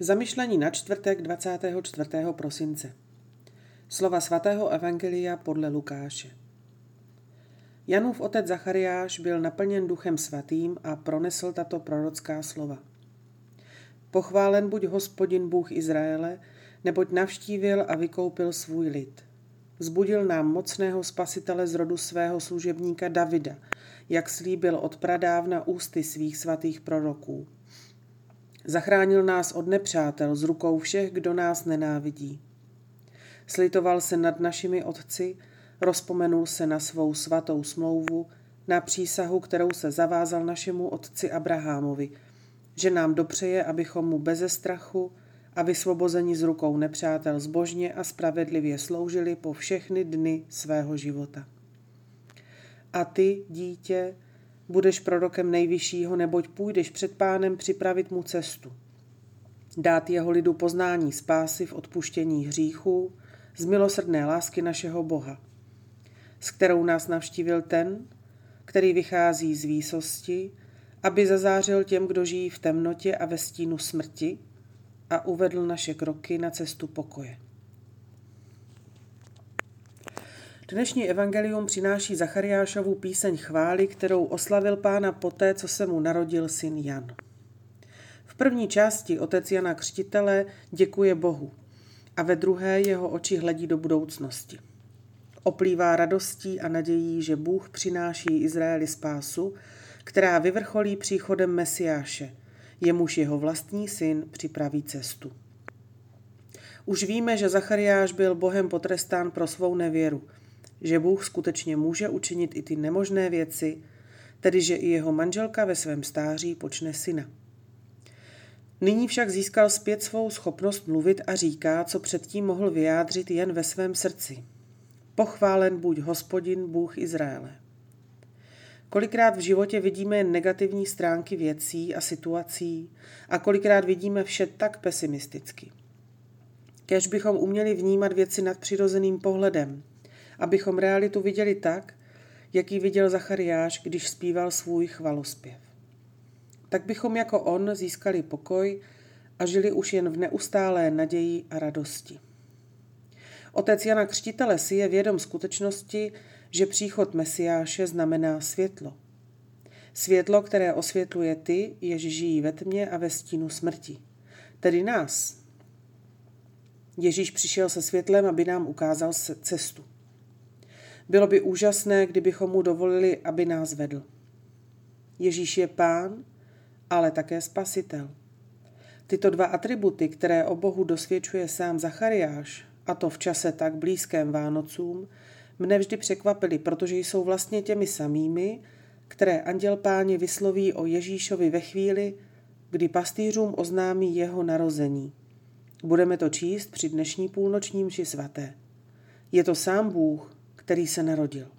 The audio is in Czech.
Zamyšlení na čtvrtek 24. prosince. Slova svatého Evangelia podle Lukáše. Janův otec Zachariáš byl naplněn duchem svatým a pronesl tato prorocká slova. Pochválen buď hospodin Bůh Izraele, neboť navštívil a vykoupil svůj lid. Zbudil nám mocného spasitele z rodu svého služebníka Davida, jak slíbil od pradávna ústy svých svatých proroků Zachránil nás od nepřátel z rukou všech, kdo nás nenávidí. Slitoval se nad našimi otci, rozpomenul se na svou svatou smlouvu, na přísahu, kterou se zavázal našemu otci Abrahamovi, že nám dopřeje, abychom mu beze strachu a vysvobození z rukou nepřátel zbožně a spravedlivě sloužili po všechny dny svého života. A ty, dítě, Budeš prorokem nejvyššího, neboť půjdeš před pánem připravit mu cestu. Dát jeho lidu poznání spásy v odpuštění hříchů, z milosrdné lásky našeho Boha, s kterou nás navštívil ten, který vychází z výsosti, aby zazářil těm, kdo žijí v temnotě a ve stínu smrti a uvedl naše kroky na cestu pokoje. Dnešní evangelium přináší Zachariášovu píseň chvály, kterou oslavil pána poté, co se mu narodil syn Jan. V první části otec Jana Křtitele děkuje Bohu a ve druhé jeho oči hledí do budoucnosti. Oplývá radostí a nadějí, že Bůh přináší Izraeli spásu, která vyvrcholí příchodem Mesiáše, jemuž jeho vlastní syn připraví cestu. Už víme, že Zachariáš byl Bohem potrestán pro svou nevěru – že Bůh skutečně může učinit i ty nemožné věci, tedy že i jeho manželka ve svém stáří počne syna. Nyní však získal zpět svou schopnost mluvit a říká, co předtím mohl vyjádřit jen ve svém srdci. Pochválen buď hospodin Bůh Izraele. Kolikrát v životě vidíme negativní stránky věcí a situací a kolikrát vidíme vše tak pesimisticky. Kež bychom uměli vnímat věci nad přirozeným pohledem, abychom realitu viděli tak, jak ji viděl Zachariáš, když zpíval svůj chvalospěv. Tak bychom jako on získali pokoj a žili už jen v neustálé naději a radosti. Otec Jana Křtitele si je vědom skutečnosti, že příchod Mesiáše znamená světlo. Světlo, které osvětluje ty, jež žijí ve tmě a ve stínu smrti. Tedy nás. Ježíš přišel se světlem, aby nám ukázal cestu. Bylo by úžasné, kdybychom mu dovolili, aby nás vedl. Ježíš je pán, ale také spasitel. Tyto dva atributy, které o Bohu dosvědčuje sám Zachariáš, a to v čase tak blízkém Vánocům, mne vždy překvapily, protože jsou vlastně těmi samými, které anděl páně vysloví o Ježíšovi ve chvíli, kdy pastýřům oznámí jeho narození. Budeme to číst při dnešní půlnočním či svaté. Je to sám Bůh, který se narodil.